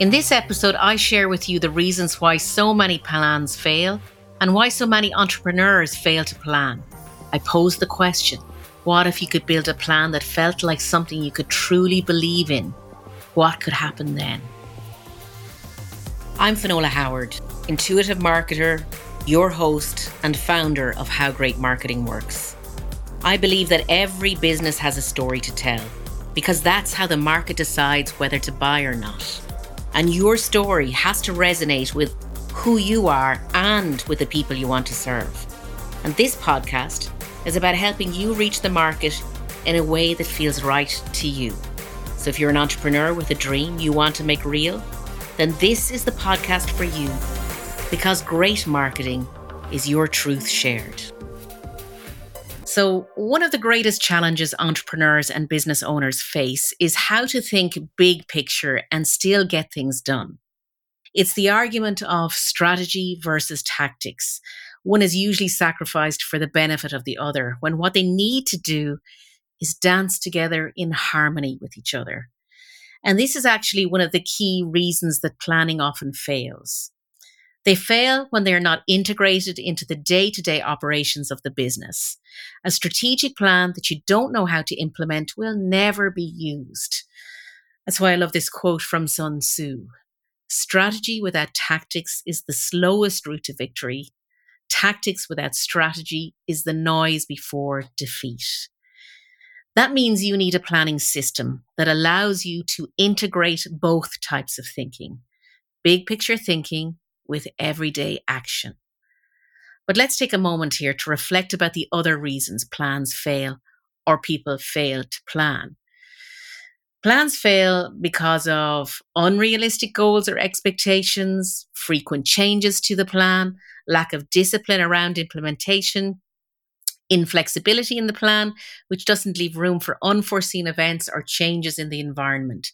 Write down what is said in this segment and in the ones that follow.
In this episode, I share with you the reasons why so many plans fail and why so many entrepreneurs fail to plan. I pose the question what if you could build a plan that felt like something you could truly believe in? What could happen then? I'm Finola Howard, intuitive marketer, your host, and founder of How Great Marketing Works. I believe that every business has a story to tell because that's how the market decides whether to buy or not. And your story has to resonate with who you are and with the people you want to serve. And this podcast is about helping you reach the market in a way that feels right to you. So if you're an entrepreneur with a dream you want to make real, then this is the podcast for you because great marketing is your truth shared. So, one of the greatest challenges entrepreneurs and business owners face is how to think big picture and still get things done. It's the argument of strategy versus tactics. One is usually sacrificed for the benefit of the other when what they need to do is dance together in harmony with each other. And this is actually one of the key reasons that planning often fails. They fail when they are not integrated into the day to day operations of the business. A strategic plan that you don't know how to implement will never be used. That's why I love this quote from Sun Tzu Strategy without tactics is the slowest route to victory. Tactics without strategy is the noise before defeat. That means you need a planning system that allows you to integrate both types of thinking big picture thinking with everyday action. But let's take a moment here to reflect about the other reasons plans fail or people fail to plan. Plans fail because of unrealistic goals or expectations, frequent changes to the plan, lack of discipline around implementation, inflexibility in the plan, which doesn't leave room for unforeseen events or changes in the environment.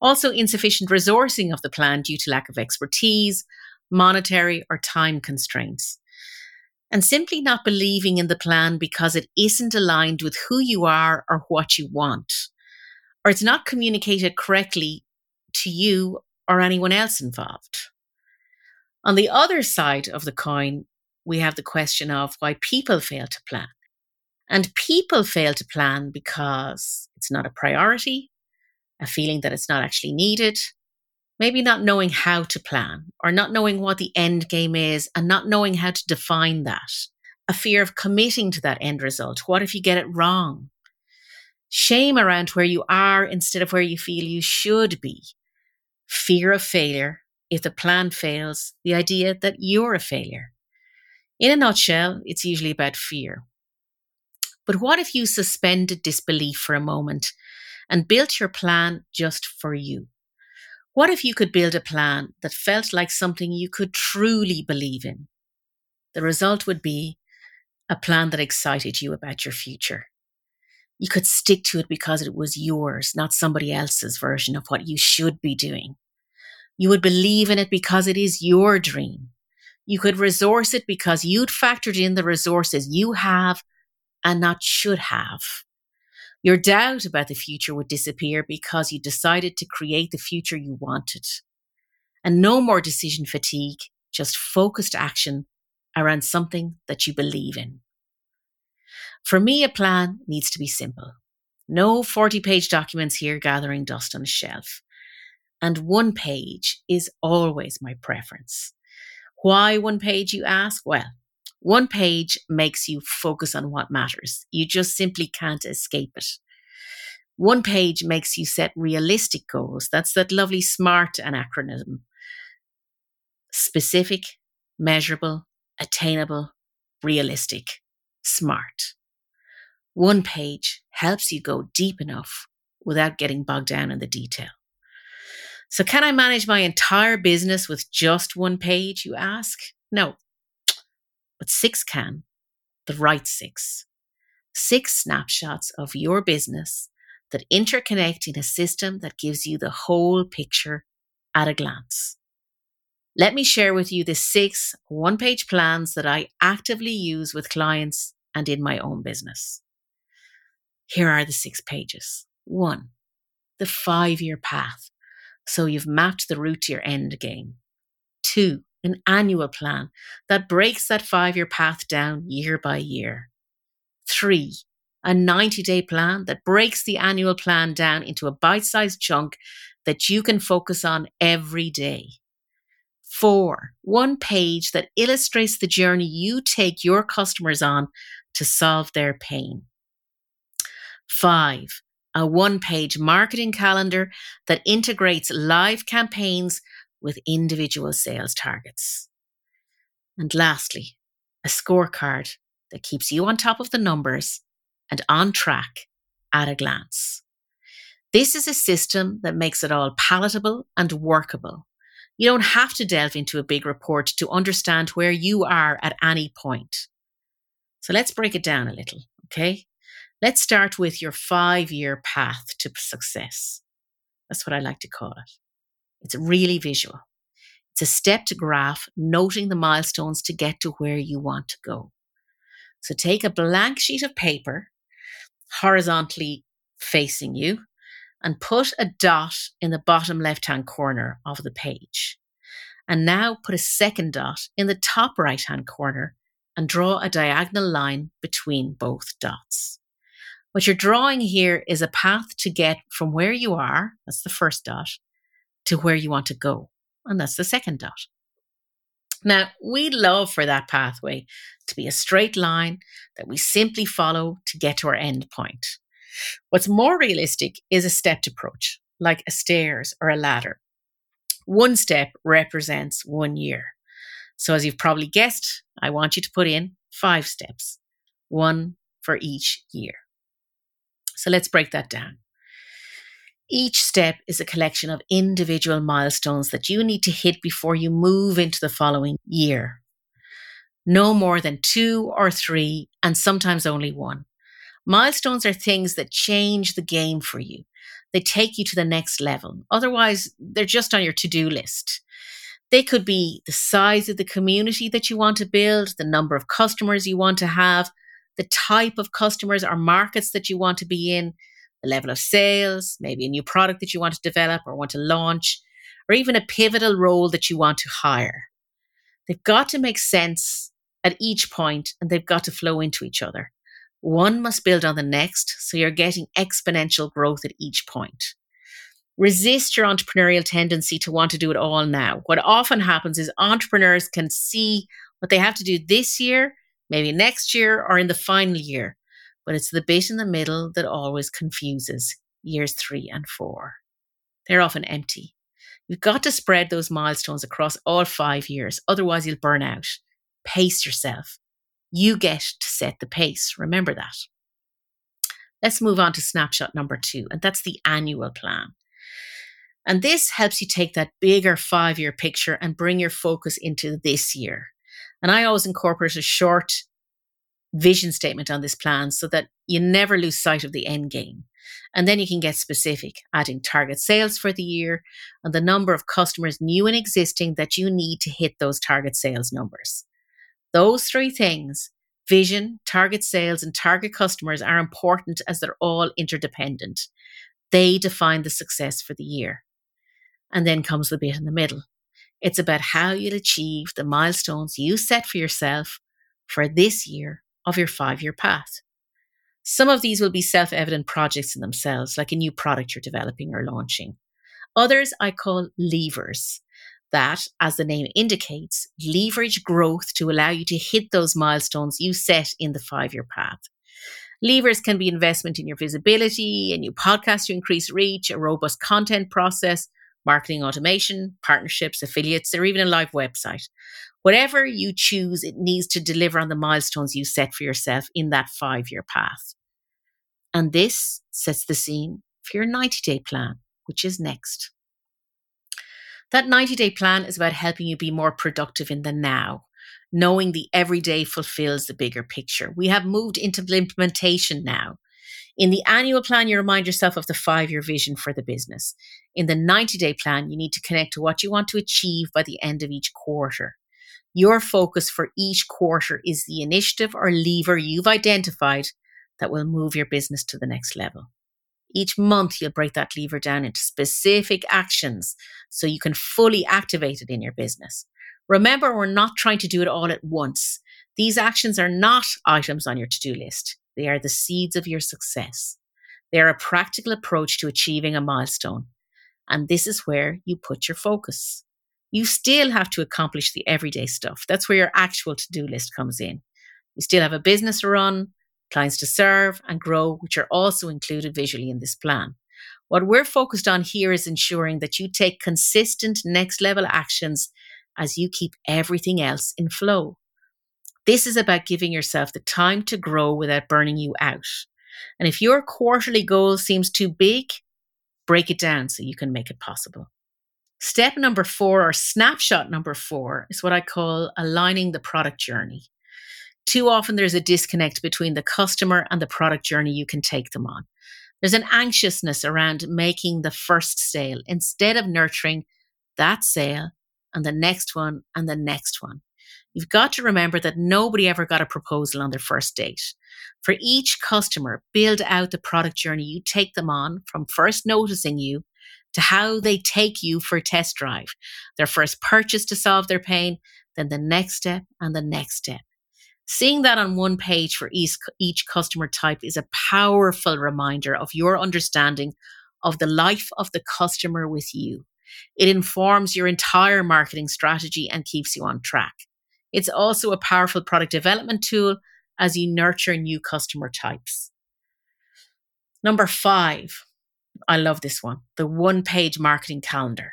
Also, insufficient resourcing of the plan due to lack of expertise, monetary, or time constraints. And simply not believing in the plan because it isn't aligned with who you are or what you want, or it's not communicated correctly to you or anyone else involved. On the other side of the coin, we have the question of why people fail to plan. And people fail to plan because it's not a priority, a feeling that it's not actually needed, maybe not knowing how to plan or not knowing what the end game is and not knowing how to define that. A fear of committing to that end result. What if you get it wrong? Shame around where you are instead of where you feel you should be. Fear of failure. If the plan fails, the idea that you're a failure. In a nutshell, it's usually about fear. But what if you suspended disbelief for a moment and built your plan just for you? What if you could build a plan that felt like something you could truly believe in? The result would be a plan that excited you about your future. You could stick to it because it was yours, not somebody else's version of what you should be doing. You would believe in it because it is your dream. You could resource it because you'd factored in the resources you have and not should have. Your doubt about the future would disappear because you decided to create the future you wanted. And no more decision fatigue, just focused action around something that you believe in. For me, a plan needs to be simple. No 40 page documents here gathering dust on a shelf. And one page is always my preference. Why one page, you ask? Well, one page makes you focus on what matters. You just simply can't escape it. One page makes you set realistic goals. That's that lovely SMART acronym specific, measurable, attainable, realistic, SMART. One page helps you go deep enough without getting bogged down in the detail. So, can I manage my entire business with just one page, you ask? No, but six can, the right six. Six snapshots of your business that interconnect in a system that gives you the whole picture at a glance. Let me share with you the six one page plans that I actively use with clients and in my own business. Here are the six pages. One, the five year path So you've mapped the route to your end game. Two, an annual plan that breaks that five year path down year by year. Three, a 90 day plan that breaks the annual plan down into a bite sized chunk that you can focus on every day. Four, one page that illustrates the journey you take your customers on to solve their pain. Five, a one page marketing calendar that integrates live campaigns with individual sales targets. And lastly, a scorecard that keeps you on top of the numbers and on track at a glance. This is a system that makes it all palatable and workable. You don't have to delve into a big report to understand where you are at any point. So let's break it down a little, okay? Let's start with your five year path to success. That's what I like to call it. It's really visual. It's a step to graph, noting the milestones to get to where you want to go. So take a blank sheet of paper, horizontally facing you, and put a dot in the bottom left hand corner of the page. And now put a second dot in the top right hand corner and draw a diagonal line between both dots. What you're drawing here is a path to get from where you are, that's the first dot, to where you want to go, and that's the second dot. Now, we'd love for that pathway to be a straight line that we simply follow to get to our end point. What's more realistic is a stepped approach, like a stairs or a ladder. One step represents one year. So, as you've probably guessed, I want you to put in five steps, one for each year. So, let's break that down. Each step is a collection of individual milestones that you need to hit before you move into the following year. No more than two or three, and sometimes only one. Milestones are things that change the game for you. They take you to the next level. Otherwise, they're just on your to do list. They could be the size of the community that you want to build, the number of customers you want to have, the type of customers or markets that you want to be in, the level of sales, maybe a new product that you want to develop or want to launch, or even a pivotal role that you want to hire. They've got to make sense at each point and they've got to flow into each other. One must build on the next, so you're getting exponential growth at each point. Resist your entrepreneurial tendency to want to do it all now. What often happens is entrepreneurs can see what they have to do this year, maybe next year, or in the final year, but it's the bit in the middle that always confuses years three and four. They're often empty. You've got to spread those milestones across all five years, otherwise, you'll burn out. Pace yourself. You get to set the pace. Remember that. Let's move on to snapshot number two, and that's the annual plan. And this helps you take that bigger five year picture and bring your focus into this year. And I always incorporate a short vision statement on this plan so that you never lose sight of the end game. And then you can get specific, adding target sales for the year and the number of customers, new and existing, that you need to hit those target sales numbers. Those three things vision, target sales, and target customers are important as they're all interdependent. They define the success for the year. And then comes the bit in the middle. It's about how you'll achieve the milestones you set for yourself for this year of your five year path. Some of these will be self evident projects in themselves, like a new product you're developing or launching. Others I call levers that, as the name indicates, leverage growth to allow you to hit those milestones you set in the five year path. Levers can be investment in your visibility, a new podcast to increase reach, a robust content process, marketing automation, partnerships, affiliates, or even a live website. Whatever you choose, it needs to deliver on the milestones you set for yourself in that five year path. And this sets the scene for your 90 day plan, which is next. That 90 day plan is about helping you be more productive in the now, knowing the everyday fulfills the bigger picture. We have moved into implementation now. In the annual plan, you remind yourself of the five year vision for the business. In the 90 day plan, you need to connect to what you want to achieve by the end of each quarter. Your focus for each quarter is the initiative or lever you've identified that will move your business to the next level. Each month, you'll break that lever down into specific actions so you can fully activate it in your business. Remember, we're not trying to do it all at once. These actions are not items on your to do list, they are the seeds of your success. They are a practical approach to achieving a milestone. And this is where you put your focus. You still have to accomplish the everyday stuff. That's where your actual to do list comes in. You still have a business to run, clients to serve and grow, which are also included visually in this plan. What we're focused on here is ensuring that you take consistent next level actions as you keep everything else in flow. This is about giving yourself the time to grow without burning you out. And if your quarterly goal seems too big, break it down so you can make it possible. Step number four, or snapshot number four, is what I call aligning the product journey. Too often there's a disconnect between the customer and the product journey you can take them on. There's an anxiousness around making the first sale instead of nurturing that sale and the next one and the next one. You've got to remember that nobody ever got a proposal on their first date. For each customer, build out the product journey you take them on from first noticing you to how they take you for a test drive, their first purchase to solve their pain, then the next step and the next step. Seeing that on one page for each, each customer type is a powerful reminder of your understanding of the life of the customer with you. It informs your entire marketing strategy and keeps you on track. It's also a powerful product development tool as you nurture new customer types. Number five, I love this one the one page marketing calendar.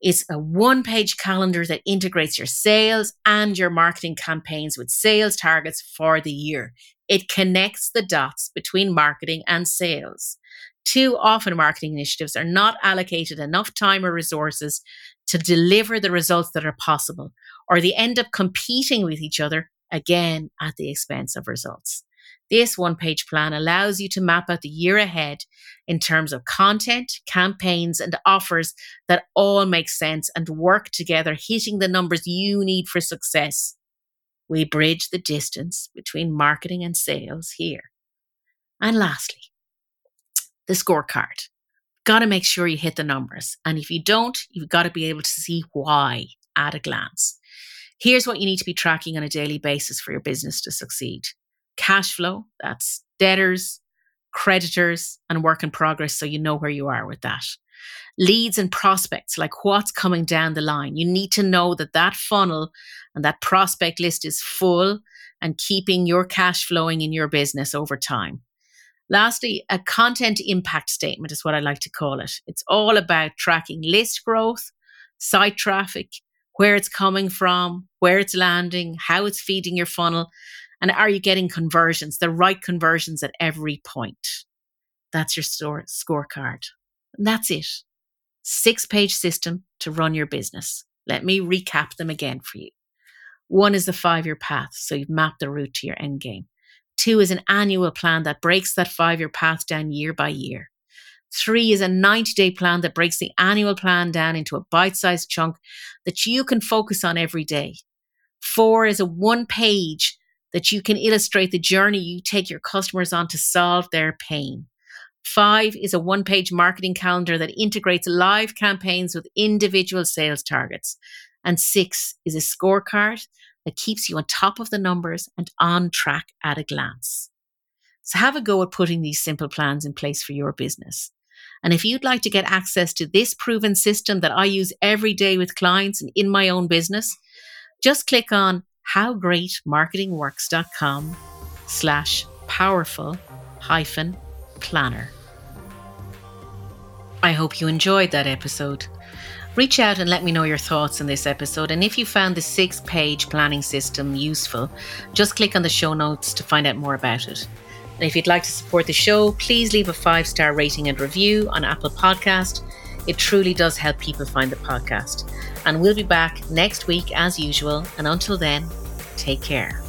It's a one page calendar that integrates your sales and your marketing campaigns with sales targets for the year. It connects the dots between marketing and sales. Too often, marketing initiatives are not allocated enough time or resources to deliver the results that are possible, or they end up competing with each other again at the expense of results. This one page plan allows you to map out the year ahead in terms of content, campaigns, and offers that all make sense and work together, hitting the numbers you need for success. We bridge the distance between marketing and sales here. And lastly, the scorecard. Got to make sure you hit the numbers. And if you don't, you've got to be able to see why at a glance. Here's what you need to be tracking on a daily basis for your business to succeed cash flow, that's debtors, creditors, and work in progress. So you know where you are with that. Leads and prospects, like what's coming down the line. You need to know that that funnel and that prospect list is full and keeping your cash flowing in your business over time. Lastly, a content impact statement is what I like to call it. It's all about tracking list growth, site traffic, where it's coming from, where it's landing, how it's feeding your funnel, and are you getting conversions, the right conversions at every point? That's your store, scorecard. And that's it. Six page system to run your business. Let me recap them again for you. One is the five year path, so you've mapped the route to your end game. Two is an annual plan that breaks that five year path down year by year. Three is a 90 day plan that breaks the annual plan down into a bite sized chunk that you can focus on every day. Four is a one page that you can illustrate the journey you take your customers on to solve their pain. Five is a one page marketing calendar that integrates live campaigns with individual sales targets. And six is a scorecard that keeps you on top of the numbers and on track at a glance. So have a go at putting these simple plans in place for your business. And if you'd like to get access to this proven system that I use every day with clients and in my own business, just click on howgreatmarketingworks.com slash powerful hyphen planner. I hope you enjoyed that episode. Reach out and let me know your thoughts on this episode. And if you found the six page planning system useful, just click on the show notes to find out more about it. And if you'd like to support the show, please leave a five star rating and review on Apple Podcast. It truly does help people find the podcast. And we'll be back next week as usual. And until then, take care.